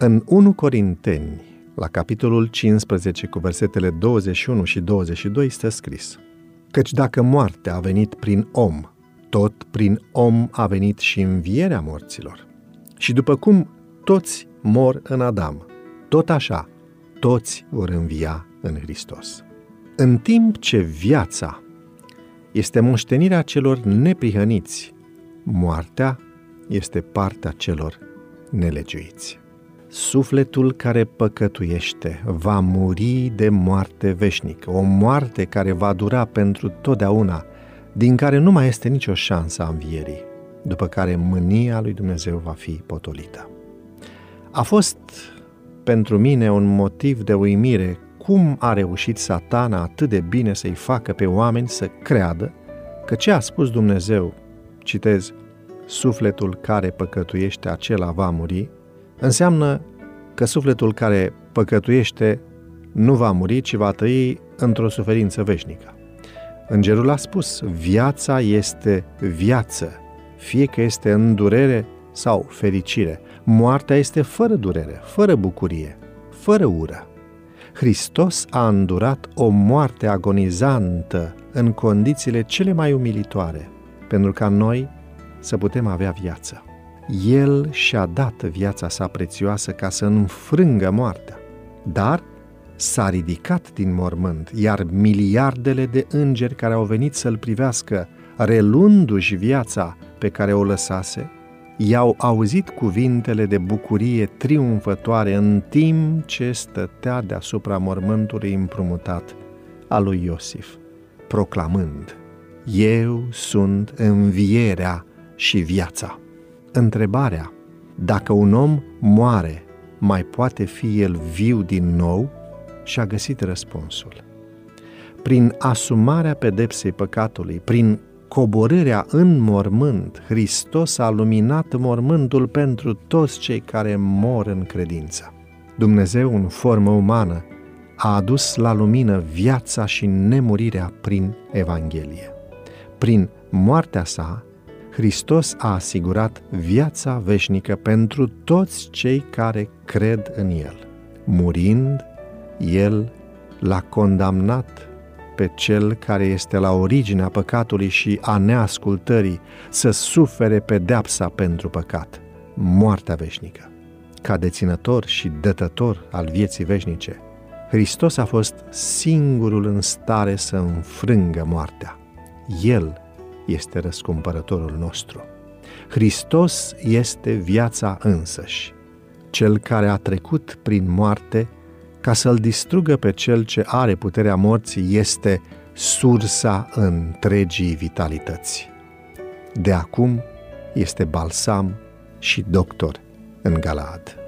În 1 Corinteni, la capitolul 15, cu versetele 21 și 22, stă scris Căci dacă moartea a venit prin om, tot prin om a venit și învierea morților. Și după cum toți mor în Adam, tot așa, toți vor învia în Hristos. În timp ce viața este moștenirea celor neprihăniți, moartea este partea celor nelegiuiți. Sufletul care păcătuiește va muri de moarte veșnică, o moarte care va dura pentru totdeauna, din care nu mai este nicio șansă a învierii, după care mânia lui Dumnezeu va fi potolită. A fost pentru mine un motiv de uimire cum a reușit satana atât de bine să-i facă pe oameni să creadă că ce a spus Dumnezeu, citez, sufletul care păcătuiește acela va muri, înseamnă că sufletul care păcătuiește nu va muri, ci va trăi într-o suferință veșnică. Îngerul a spus, viața este viață, fie că este în durere sau fericire. Moartea este fără durere, fără bucurie, fără ură. Hristos a îndurat o moarte agonizantă în condițiile cele mai umilitoare, pentru ca noi să putem avea viață. El și-a dat viața sa prețioasă ca să înfrângă moartea, dar s-a ridicat din mormânt, iar miliardele de îngeri care au venit să-l privească, relundu-și viața pe care o lăsase, i-au auzit cuvintele de bucurie triumfătoare în timp ce stătea deasupra mormântului împrumutat al lui Iosif, proclamând, Eu sunt învierea și viața. Întrebarea, dacă un om moare, mai poate fi el viu din nou? Și-a găsit răspunsul. Prin asumarea pedepsei păcatului, prin coborârea în mormânt, Hristos a luminat mormântul pentru toți cei care mor în credință. Dumnezeu, în formă umană, a adus la lumină viața și nemurirea prin Evanghelie. Prin moartea sa, Hristos a asigurat viața veșnică pentru toți cei care cred în El. Murind, El l-a condamnat pe cel care este la originea păcatului și a neascultării să sufere pedeapsa pentru păcat, moartea veșnică. Ca deținător și dătător al vieții veșnice, Hristos a fost singurul în stare să înfrângă moartea. El este răscumpărătorul nostru. Hristos este viața însăși, cel care a trecut prin moarte ca să-l distrugă pe cel ce are puterea morții este sursa întregii vitalități. De acum este balsam și doctor în Galaad.